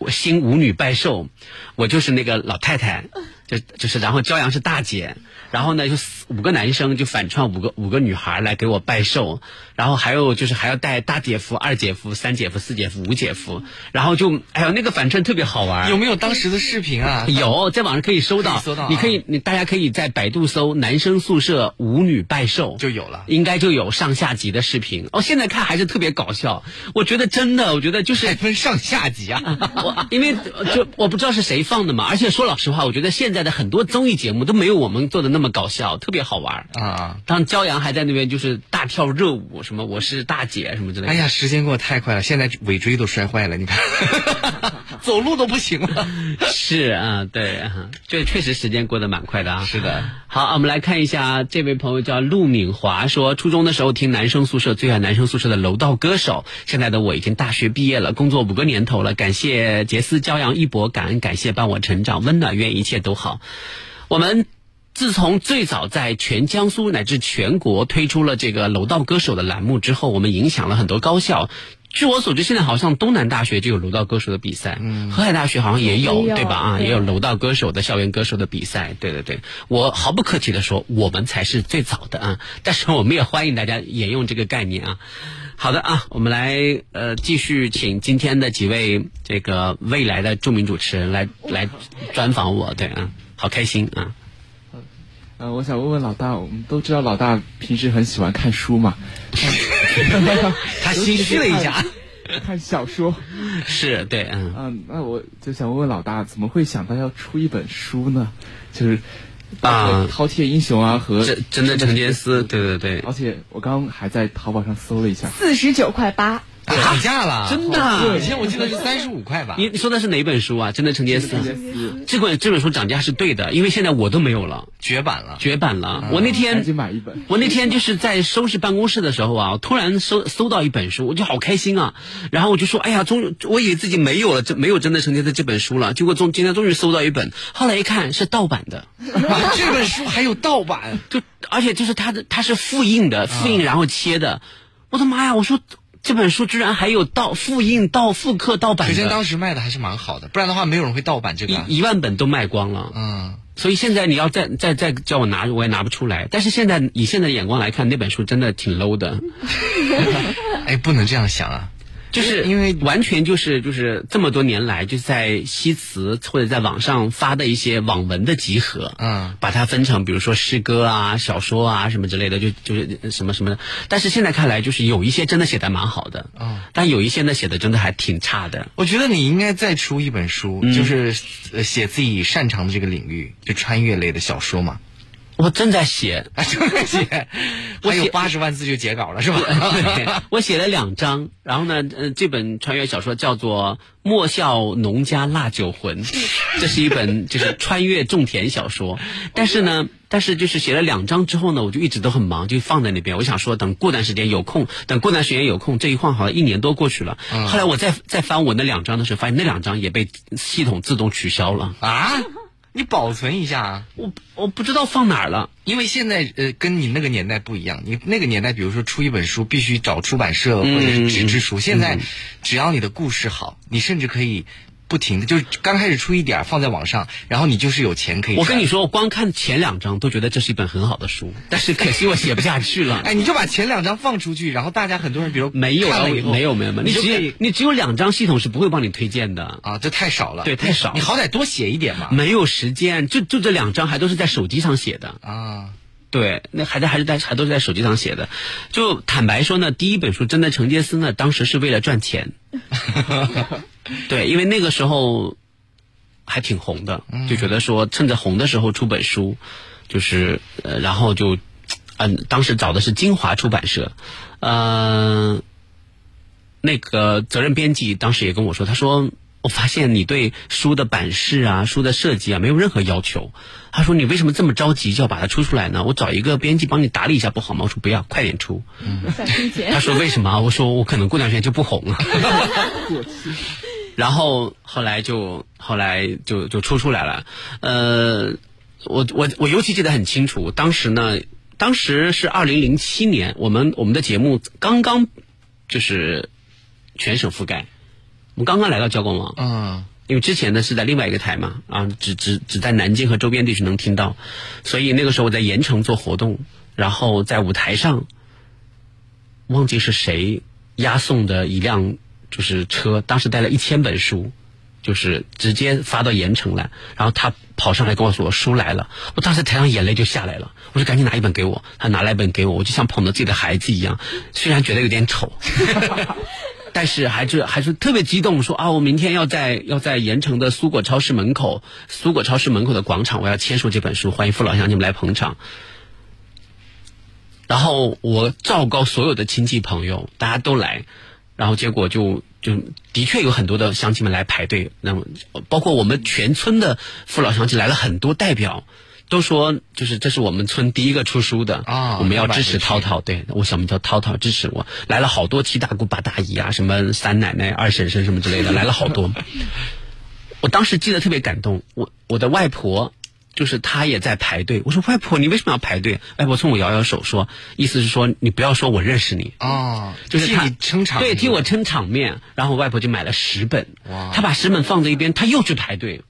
我新舞女拜寿，我就是那个老太太，就就是，然后骄阳是大姐，然后呢就五个男生就反串五个五个女孩来给我拜寿，然后还有就是还要带大姐夫、二姐夫、三姐夫、四姐夫、五姐夫，然后就哎呦那个反串特别好玩。有没有当时的视频啊？有，在网上可以搜到。搜到。你可以，你大家可以在百度搜“男生宿舍舞女拜寿”就有了，应该就有上下集的视频。哦，现在看还是特别搞笑。我觉得真的，我觉得就是还分上下集啊。因为就我不知道是谁放的嘛，而且说老实话，我觉得现在的很多综艺节目都没有我们做的那么搞笑，特别好玩啊。当骄阳还在那边就是大跳热舞，什么我是大姐什么之类的。哎呀，时间过得太快了，现在尾椎都摔坏了，你看，走路都不行了。是啊，对，这确实时间过得蛮快的啊。是的。好，我们来看一下这位朋友叫陆敏华说，初中的时候听男生宿舍，最爱男生宿舍的楼道歌手。现在的我已经大学毕业了，工作五个年头了，感谢杰斯骄阳一博，感恩感谢伴我成长，温暖愿一切都好。我们自从最早在全江苏乃至全国推出了这个楼道歌手的栏目之后，我们影响了很多高校。据我所知，现在好像东南大学就有楼道歌手的比赛，嗯，河海大学好像也有，对吧？啊，也有楼道歌手的校园歌手的比赛。对对对，我毫不客气的说，我们才是最早的啊！但是我们也欢迎大家沿用这个概念啊。好的啊，我们来呃继续请今天的几位这个未来的著名主持人来来专访我，对啊，好开心啊。呃，我想问问老大，我们都知道老大平时很喜欢看书嘛？他心虚了一下，看小说，是对，嗯，嗯，那我就想问问老大，怎么会想到要出一本书呢？就是啊，饕餮英雄啊和真真的成杰斯，对对对，而且我刚还在淘宝上搜了一下，四十九块八。涨价了，真的。以前我记得是三十五块吧。你你说的是哪本书啊？真的成杰斯。这本这本书涨价是对的，因为现在我都没有了，绝版了，绝版了。我那天赶紧买一本。我那天就是在收拾办公室的时候啊，突然搜搜到一本书，我就好开心啊。然后我就说，哎呀，终于我以为自己没有了，这没有真的成杰斯这本书了。结果终今天终于搜到一本，后来一看是盗版的。这本书还有盗版，就而且就是它的它是复印的，复印然后切的。我的妈呀！我说。这本书居然还有盗复印、盗复刻、盗版。首先当时卖的还是蛮好的，不然的话没有人会盗版这个。一一万本都卖光了，嗯。所以现在你要再再再叫我拿，我也拿不出来。但是现在以现在的眼光来看，那本书真的挺 low 的。哎，不能这样想啊。就是因为完全就是就是这么多年来，就在西祠或者在网上发的一些网文的集合，嗯，把它分成比如说诗歌啊、小说啊什么之类的，就就是什么什么的。但是现在看来，就是有一些真的写的蛮好的，嗯，但有一些呢写的真的还挺差的。我觉得你应该再出一本书，就是写自己擅长的这个领域，就穿越类的小说嘛。我正在写，正 在写，我有八十万字就截稿了是吧？我写了两章，然后呢，呃，这本穿越小说叫做《莫笑农家腊酒浑》，这是一本 就是穿越种田小说。但是呢，但是就是写了两章之后呢，我就一直都很忙，就放在那边。我想说，等过段时间有空，等过段时间有空，这一晃好像一年多过去了。后来我再再翻我那两章的时候，发现那两章也被系统自动取消了啊。你保存一下。啊！我我不知道放哪儿了，因为现在呃跟你那个年代不一样，你那个年代比如说出一本书必须找出版社或者是纸质书，现在只要你的故事好，你甚至可以不停的就是刚开始出一点放在网上，然后你就是有钱可以。我跟你说，我光看前两章都觉得这是一本很好的书，但是可惜我写不下去了。哎，你就把前两章放出去，然后大家很多人比如没有没有没有没有，你只有你只有两张系统是不会帮你推荐的啊，这太少了，对，太少。你好歹多写一点嘛。没有时间，就就这两张还都是在手机上写的啊。对，那还在还是在还都是在手机上写的。就坦白说呢，第一本书《真的成杰斯》呢，当时是为了赚钱。对，因为那个时候还挺红的，就觉得说趁着红的时候出本书，就是呃，然后就嗯，当时找的是金华出版社，嗯，那个责任编辑当时也跟我说，他说。我发现你对书的版式啊、书的设计啊没有任何要求。他说：“你为什么这么着急就要把它出出来呢？我找一个编辑帮你打理一下不好吗？”我说：“不要，快点出。”他说：“为什么？”我说：“我可能过段时间就不红了。”然后后来就后来就就出出来了。呃，我我我尤其记得很清楚，当时呢，当时是二零零七年，我们我们的节目刚刚就是全省覆盖。我们刚刚来到交广网，嗯，因为之前呢是在另外一个台嘛，啊，只只只在南京和周边地区能听到，所以那个时候我在盐城做活动，然后在舞台上，忘记是谁押送的一辆就是车，当时带了一千本书，就是直接发到盐城来，然后他跑上来跟我书来了，我当时台上眼泪就下来了，我说赶紧拿一本给我，他拿来一本给我，我就像捧着自己的孩子一样，虽然觉得有点丑。但是还是还是特别激动，说啊，我明天要在要在盐城的苏果超市门口，苏果超市门口的广场，我要签署这本书，欢迎父老乡亲们来捧场。然后我昭告所有的亲戚朋友，大家都来，然后结果就就的确有很多的乡亲们来排队，那么包括我们全村的父老乡亲来了很多代表。都说就是这是我们村第一个出书的啊，我们要支持涛涛。对我小名叫涛涛，支持我来了好多七大姑八大姨啊，什么三奶奶、二婶婶什么之类的，来了好多。我当时记得特别感动，我我的外婆就是他也在排队。我说外婆，你为什么要排队？外婆冲我摇摇手说，意思是说你不要说我认识你哦，就是替你撑场对，替我撑场面。然后外婆就买了十本，哇，她把十本放在一边，她又去排队。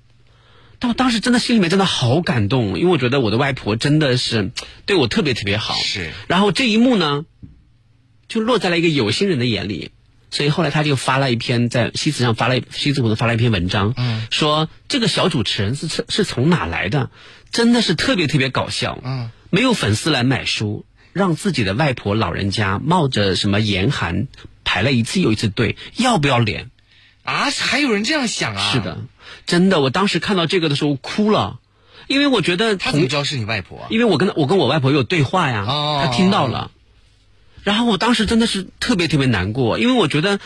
但我当时真的心里面真的好感动，因为我觉得我的外婆真的是对我特别特别好。是。然后这一幕呢，就落在了一个有心人的眼里，所以后来他就发了一篇在西子上发了西子胡同发了一篇文章，嗯，说这个小主持人是是是从哪来的，真的是特别特别搞笑。嗯。没有粉丝来买书，让自己的外婆老人家冒着什么严寒排了一次又一次队，要不要脸？啊，还有人这样想啊？是的。真的，我当时看到这个的时候哭了，因为我觉得他怎么知道是你外婆？因为我跟他，我跟我外婆有对话呀，他听到了。然后我当时真的是特别特别难过，因为我觉得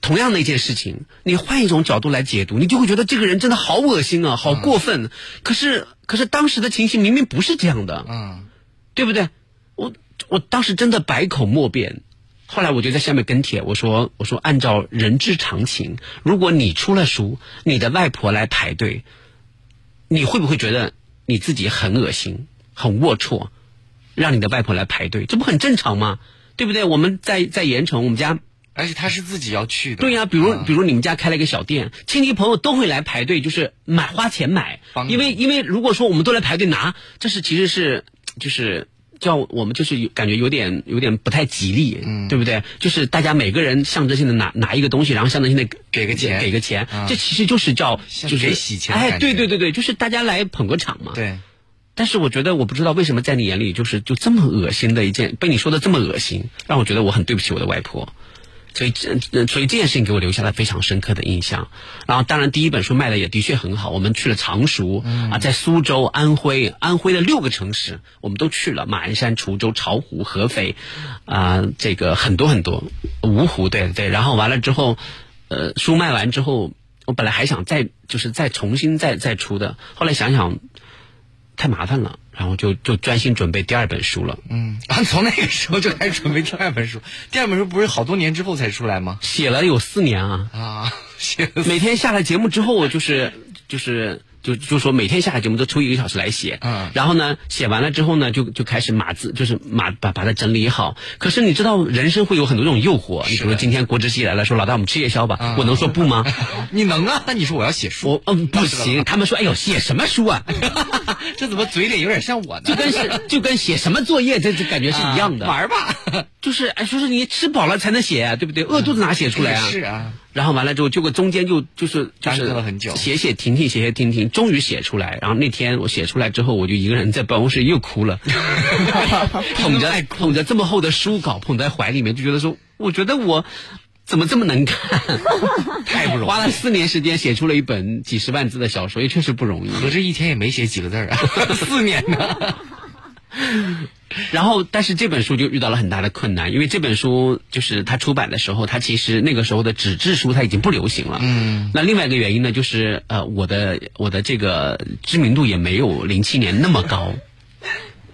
同样的一件事情，你换一种角度来解读，你就会觉得这个人真的好恶心啊，好过分。可是，可是当时的情形明明不是这样的，嗯，对不对？我我当时真的百口莫辩。后来我就在下面跟帖，我说：“我说按照人之常情，如果你出了书，你的外婆来排队，你会不会觉得你自己很恶心、很龌龊？让你的外婆来排队，这不很正常吗？对不对？我们在在盐城，我们家，而且他是自己要去的。对呀，比如比如你们家开了一个小店，亲戚朋友都会来排队，就是买花钱买，因为因为如果说我们都来排队拿，这是其实是就是。”叫我们就是感觉有点有点不太吉利，嗯，对不对？就是大家每个人象征性的拿拿一个东西，然后象征性的给个钱，给个钱，这其实就是叫就是给洗钱。哎，对对对对，就是大家来捧个场嘛。对。但是我觉得我不知道为什么在你眼里就是就这么恶心的一件，被你说的这么恶心，让我觉得我很对不起我的外婆。所以这呃所以这件事情给我留下了非常深刻的印象。然后当然第一本书卖的也的确很好，我们去了常熟、啊，在苏州、安徽、安徽的六个城市我们都去了，马鞍山、滁州、巢湖、合肥，啊、这个很多很多，芜湖对对，然后完了之后，呃，书卖完之后，我本来还想再就是再重新再再出的，后来想想太麻烦了，然后就就专心准备第二本书了。嗯，啊，从那个时候就开始准备第二本书，第二本书不是好多年之后才出来吗？写了有四年啊啊，写了每天下了节目之后，就是就是就就说每天下来节目都抽一个小时来写，嗯，然后呢写完了之后呢，就就开始码字，就是码把把它整理好。可是你知道人生会有很多这种诱惑，你比如说今天国之系来了，说老大我们吃夜宵吧，我能说不吗？你能啊？那你说我要写书，我嗯不行，他们说哎呦写什么书啊？这怎么嘴脸有点像我呢？就跟是就跟写什么作业这这感觉是一样的。啊玩吧，就是哎，说是你吃饱了才能写啊，对不对？饿肚子哪写出来啊？是啊。然后完了之后，结果中间就就是就是耽搁了很久写写停停，写写停停，终于写出来。然后那天我写出来之后，我就一个人在办公室又哭了，捧着捧着这么厚的书稿捧在怀里面，就觉得说，我觉得我。怎么这么能看？太不容易花了四年时间写出了一本几十万字的小说，也确实不容易。合着一天也没写几个字儿啊，四年呢。然后，但是这本书就遇到了很大的困难，因为这本书就是它出版的时候，它其实那个时候的纸质书它已经不流行了。嗯。那另外一个原因呢，就是呃，我的我的这个知名度也没有零七年那么高，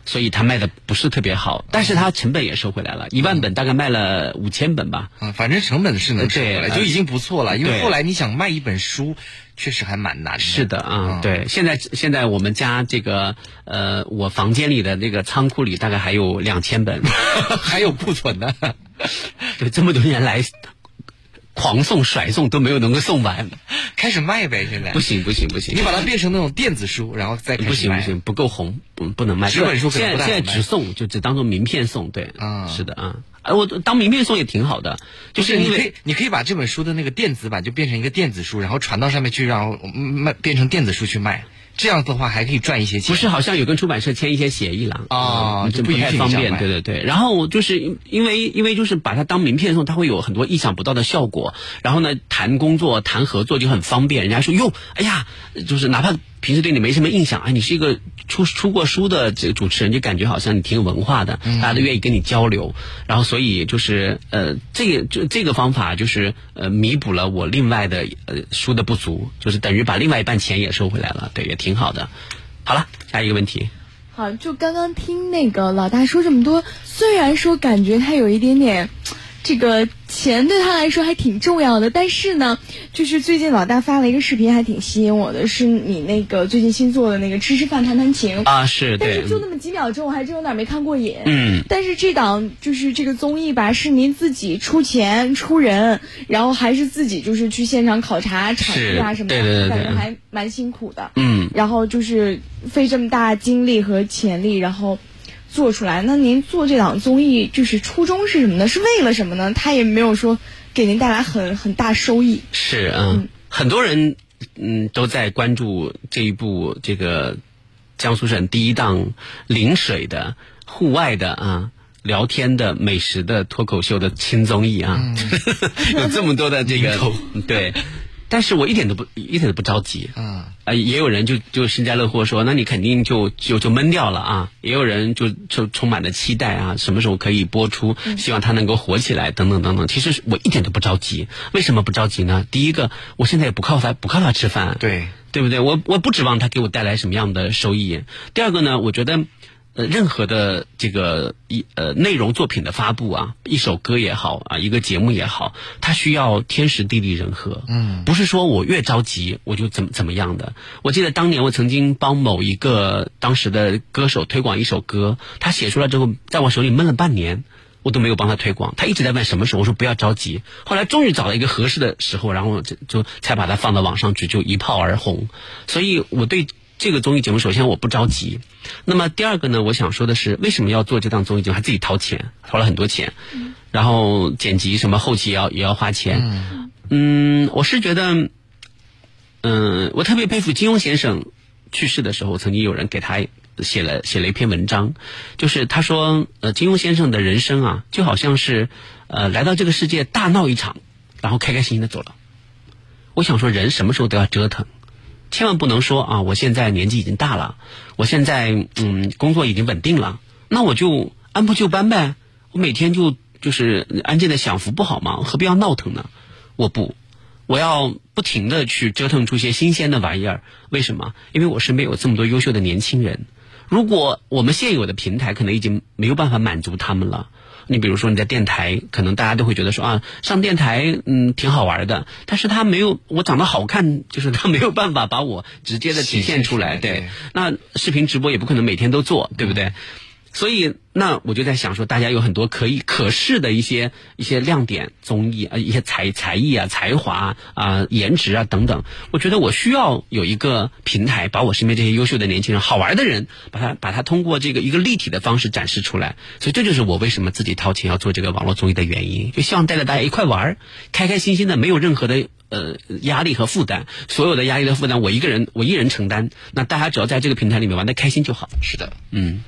所以它卖的不是特别好。但是它成本也收回来了，一万本大概卖了五千本吧。嗯，反正成本是能收回来，就已经不错了。因为后来你想卖一本书，确实还蛮难的。是的啊，对，现在现在我们家这个呃，我房间里的那个仓库里大概还有两千本，还有库存呢。对，这么多年来狂送甩送都没有能够送完，开始卖呗，现在。不行不行不行，你把它变成那种电子书，然后再开始卖。不行不行，不够红，不不能卖。纸本书现在现在只送，就只当做名片送，对，啊。是的啊，哎，我当名片送也挺好的，就是你可以，你可以把这本书的那个电子版就变成一个电子书，然后传到上面去，然后嗯卖变成电子书去卖。这样的话还可以赚一些钱。不是，好像有跟出版社签一些协议了啊这不啊就不太方便。对对对，然后就是因因为因为就是把它当名片送，它会有很多意想不到的效果。然后呢，谈工作、谈合作就很方便。人家说哟，哎呀，就是哪怕平时对你没什么印象，哎，你是一个出出过书的这个主持人，就感觉好像你挺有文化的，嗯大家都愿意跟你交流。然后所以就是呃，这个就这个方法就是呃弥补了我另外的呃书的不足，就是等于把另外一半钱也收回来了，对，也挺好的。好了，下一个问题。好，就刚刚听那个老大说这么多，虽然说感觉他有一点点，这个钱对他来说还挺重要的，但是呢，就是最近老大发了一个视频，还挺吸引我的，是你那个最近新做的那个吃吃饭谈谈情。啊是但是就那么几秒钟，我还真有点没看过瘾。嗯。但是这档就是这个综艺吧，是您自己出钱出人，然后还是自己就是去现场考察场地啊什么的，对对对感觉还蛮辛苦的。嗯。然后就是费这么大精力和潜力，然后做出来。那您做这档综艺，就是初衷是什么呢？是为了什么呢？他也没有说给您带来很很大收益。是嗯，很多人嗯都在关注这一部这个江苏省第一档临水的户外的啊。聊天的美食的脱口秀的轻综艺啊，有这么多的这个对，但是我一点都不一点都不着急。嗯，呃，也有人就就幸灾乐祸说，那你肯定就就就闷掉了啊。也有人就就充满了期待啊，什么时候可以播出，希望它能够火起来，等等等等。其实我一点都不着急，为什么不着急呢？第一个，我现在也不靠它不靠它吃饭，对对不对？我我不指望它给我带来什么样的收益。第二个呢，我觉得。呃，任何的这个一呃内容作品的发布啊，一首歌也好啊，一个节目也好，它需要天时地利人和。嗯，不是说我越着急我就怎么怎么样的。我记得当年我曾经帮某一个当时的歌手推广一首歌，他写出来之后，在我手里闷了半年。我都没有帮他推广，他一直在问什么时候，我说不要着急。后来终于找到一个合适的时候，然后就就才把它放到网上去，就一炮而红。所以我对这个综艺节目，首先我不着急。那么第二个呢，我想说的是，为什么要做这档综艺节目？还自己掏钱，掏了很多钱，然后剪辑什么后期也要也要花钱。嗯，我是觉得，嗯，我特别佩服金庸先生去世的时候，曾经有人给他写了写了一篇文章，就是他说，呃，金庸先生的人生啊，就好像是呃来到这个世界大闹一场，然后开开心心的走了。我想说，人什么时候都要折腾，千万不能说啊，我现在年纪已经大了，我现在嗯工作已经稳定了，那我就按部就班呗，我每天就就是安静的享福不好吗？何必要闹腾呢？我不。我要不停的去折腾出些新鲜的玩意儿，为什么？因为我身边有这么多优秀的年轻人。如果我们现有的平台可能已经没有办法满足他们了，你比如说你在电台，可能大家都会觉得说啊，上电台嗯挺好玩的，但是他没有我长得好看，就是他没有办法把我直接的体现出来。对，那视频直播也不可能每天都做，对不对？所以，那我就在想说，大家有很多可以可视的一些一些亮点，综艺啊，一些才才艺啊、才华啊、颜值啊等等。我觉得我需要有一个平台，把我身边这些优秀的年轻人、好玩的人，把他把他通过这个一个立体的方式展示出来。所以，这就是我为什么自己掏钱要做这个网络综艺的原因，就希望带着大家一块玩，开开心心的，没有任何的呃压力和负担。所有的压力和负担，我一个人我一人承担。那大家只要在这个平台里面玩的开心就好。是的，嗯。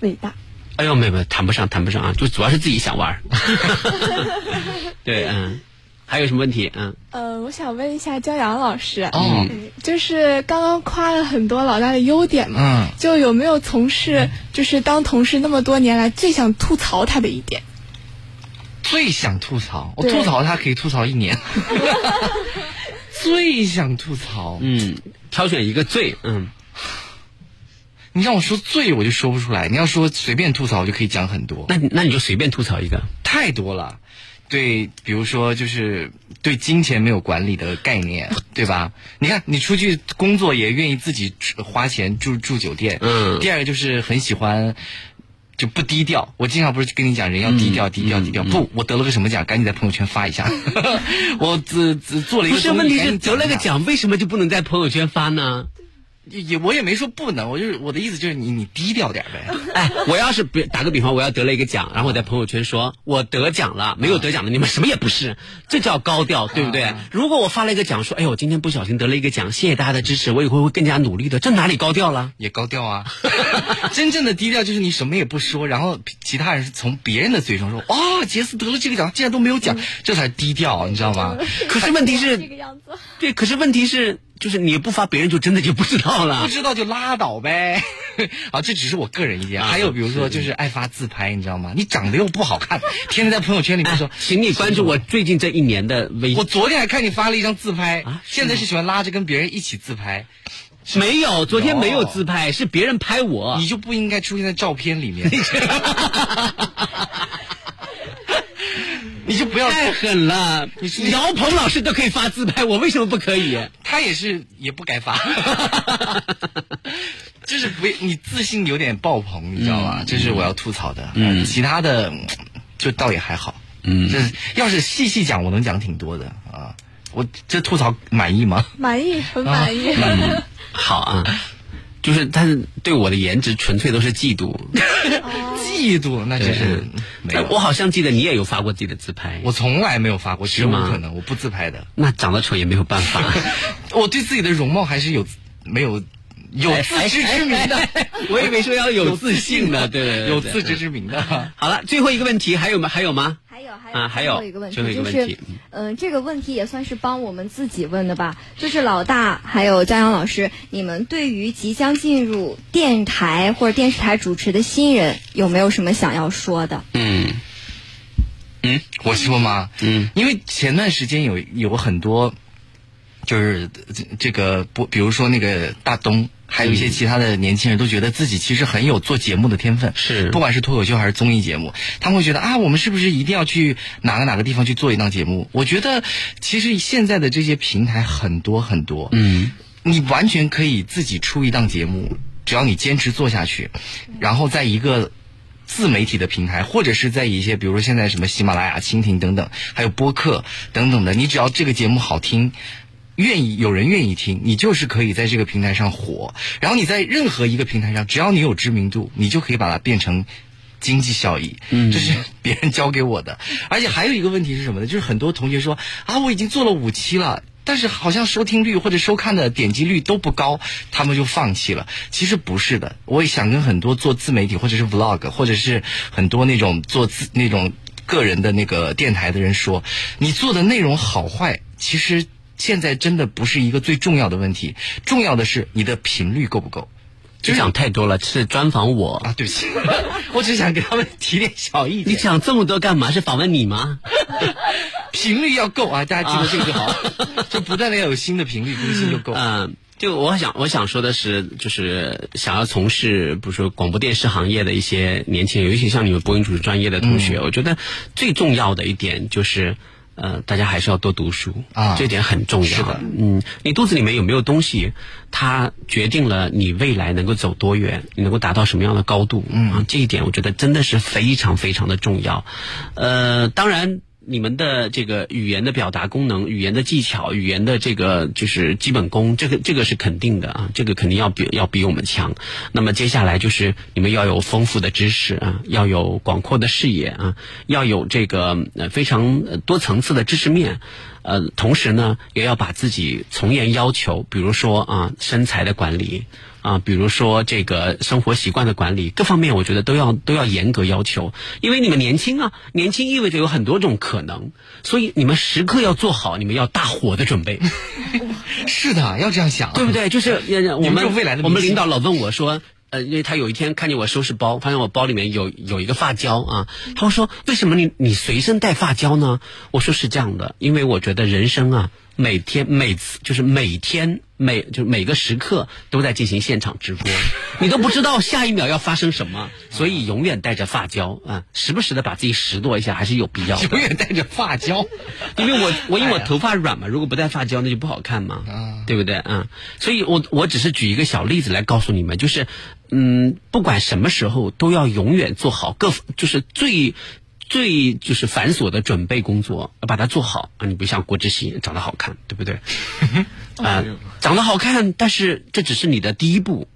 伟大。哎呦，没有没有谈不上，谈不上啊，就主要是自己想玩。对，嗯，还有什么问题？嗯。呃，我想问一下焦阳老师，哦，就是刚刚夸了很多老大的优点嘛，嗯，就有没有从事就是当同事那么多年来最想吐槽他的一点？最想吐槽，我吐槽他可以吐槽一年。最想吐槽，嗯，挑选一个最，嗯。你让我说醉，我就说不出来。你要说随便吐槽，我就可以讲很多。那那你就随便吐槽一个。太多了，对，比如说就是对金钱没有管理的概念，对吧？你看，你出去工作也愿意自己花钱住住酒店。嗯。第二个就是很喜欢就不低调。我经常不是跟你讲，人要低调，低调，低调。不，我得了个什么奖，赶紧在朋友圈发一下。我只只做了一个。不是，问题是得了个奖，为什么就不能在朋友圈发呢？也我也没说不能，我就是我的意思就是你你低调点呗。哎，我要是别打个比方，我要得了一个奖，然后我在朋友圈说我得奖了，没有得奖的你们什么也不是，这叫高调，对不对？如果我发了一个奖，说哎呦，我今天不小心得了一个奖，谢谢大家的支持，我以后会更加努力的，这哪里高调了？也高调啊！真正的低调就是你什么也不说，然后其他人是从别人的嘴上说哇，杰斯得了这个奖，竟然都没有奖，这才低调，你知道吗？可是问题是这个样子，对，可是问题是。就是你不发，别人就真的就不知道了。不知道就拉倒呗。啊，这只是我个人意见。还有比如说，就是爱发自拍，你知道吗？你长得又不好看，天天在朋友圈里面说，请你关注我最近这一年的微。我昨天还看你发了一张自拍，现在是喜欢拉着跟别人一起自拍。没有，昨天没有自拍，是别人拍我。你就不应该出现在照片里面。你就不要太狠了！你是姚鹏老师都可以发自拍，我为什么不可以？他也是也不该发，就是不你自信有点爆棚，你知道吗？这是我要吐槽的。嗯，其他的就倒也还好。嗯，就是要是细细讲，我能讲挺多的啊。我这吐槽满意吗？满意，很 满意。好啊。就是他对我的颜值纯粹都是嫉妒，嫉妒那就是没有。我好像记得你也有发过自己的自拍，我从来没有发过，是吗？不可能，我不自拍的。那长得丑也没有办法，我对自己的容貌还是有没有有自知之明的。我以为说要有自信的，对对，有自知之明的。好了，最后一个问题还有吗？还有吗？啊，还有一个问题，就是，嗯，这个问题也算是帮我们自己问的吧。就是老大还有张阳老师，你们对于即将进入电台或者电视台主持的新人，有没有什么想要说的？嗯，嗯，我说吗？嗯，因为前段时间有有很多，就是这个不，比如说那个大东。还有一些其他的年轻人都觉得自己其实很有做节目的天分，是不管是脱口秀还是综艺节目，他们会觉得啊，我们是不是一定要去哪个哪个地方去做一档节目？我觉得其实现在的这些平台很多很多，嗯，你完全可以自己出一档节目，只要你坚持做下去，然后在一个自媒体的平台，或者是在一些比如说现在什么喜马拉雅、蜻蜓等等，还有播客等等的，你只要这个节目好听。愿意有人愿意听，你就是可以在这个平台上火。然后你在任何一个平台上，只要你有知名度，你就可以把它变成经济效益。嗯，这是别人教给我的。而且还有一个问题是什么呢？就是很多同学说啊，我已经做了五期了。但是好像收听率或者收看的点击率都不高，他们就放弃了。其实不是的，我也想跟很多做自媒体或者是 vlog 或者是很多那种做自那种个人的那个电台的人说，你做的内容好坏，其实现在真的不是一个最重要的问题，重要的是你的频率够不够。就讲太多了，是专访我啊！对不起，我只想给他们提点小意见。你讲这么多干嘛？是访问你吗？频率要够啊！大家记得这个就好，就不断的要有新的频率更新就够。嗯，就我想我想说的是，就是想要从事比如说广播电视行业的一些年轻人，尤其像你们播音主持专业的同学，我觉得最重要的一点就是。呃，大家还是要多读书啊，这点很重要。是的，嗯，你肚子里面有没有东西，它决定了你未来能够走多远，你能够达到什么样的高度。嗯啊，这一点我觉得真的是非常非常的重要。呃，当然。你们的这个语言的表达功能、语言的技巧、语言的这个就是基本功，这个这个是肯定的啊，这个肯定要比要比我们强。那么接下来就是你们要有丰富的知识啊，要有广阔的视野啊，要有这个呃非常多层次的知识面。呃，同时呢，也要把自己从严要求，比如说啊，身材的管理啊，比如说这个生活习惯的管理，各方面我觉得都要都要严格要求，因为你们年轻啊，年轻意味着有很多种可能，所以你们时刻要做好你们要大火的准备。是的，要这样想，对不对？就是我们未来的我们领导老问我说。呃，因为他有一天看见我收拾包，发现我包里面有有一个发胶啊，他会说：“为什么你你随身带发胶呢？”我说：“是这样的，因为我觉得人生啊，每天每次就是每天每就每个时刻都在进行现场直播，你都不知道下一秒要发生什么，所以永远带着发胶啊，时不时的把自己拾掇一下还是有必要的。永远带着发胶，因为我我因为我头发软嘛，如果不带发胶那就不好看嘛，对不对？啊，所以我我只是举一个小例子来告诉你们，就是。嗯，不管什么时候都要永远做好各就是最最就是繁琐的准备工作，要把它做好啊！你不像郭志新长得好看，对不对？啊，长得好看，但是这只是你的第一步。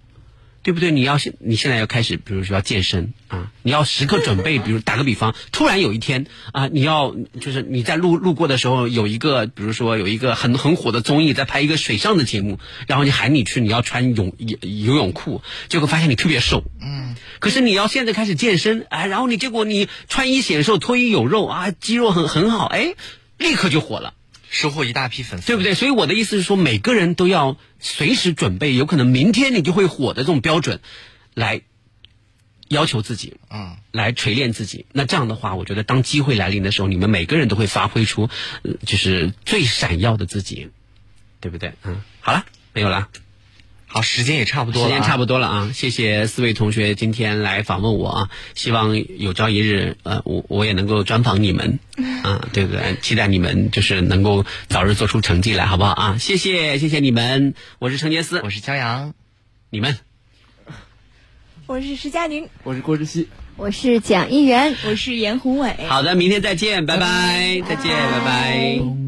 对不对？你要现你现在要开始，比如说要健身啊，你要时刻准备。比如打个比方，突然有一天啊，你要就是你在路路过的时候，有一个比如说有一个很很火的综艺在拍一个水上的节目，然后你喊你去，你要穿泳游游泳裤，结果发现你特别瘦。嗯。可是你要现在开始健身，哎，然后你结果你穿衣显瘦，脱衣有肉啊，肌肉很很好，哎，立刻就火了。收获一大批粉丝，对不对？所以我的意思是说，每个人都要随时准备，有可能明天你就会火的这种标准，来要求自己，嗯，来锤炼自己。那这样的话，我觉得当机会来临的时候，你们每个人都会发挥出，就是最闪耀的自己，对不对？嗯，好了，没有了。好，时间也差不多了，时间差不多了啊！谢谢四位同学今天来访问我啊，希望有朝一日呃，我我也能够专访你们啊，对不对？期待你们就是能够早日做出成绩来，好不好啊？谢谢谢谢你们，我是程杰思，我是骄阳，你们，我是石佳宁，我是郭志熙，我是蒋一元，我是严宏伟。好的，明天再见，拜拜，再见，拜拜。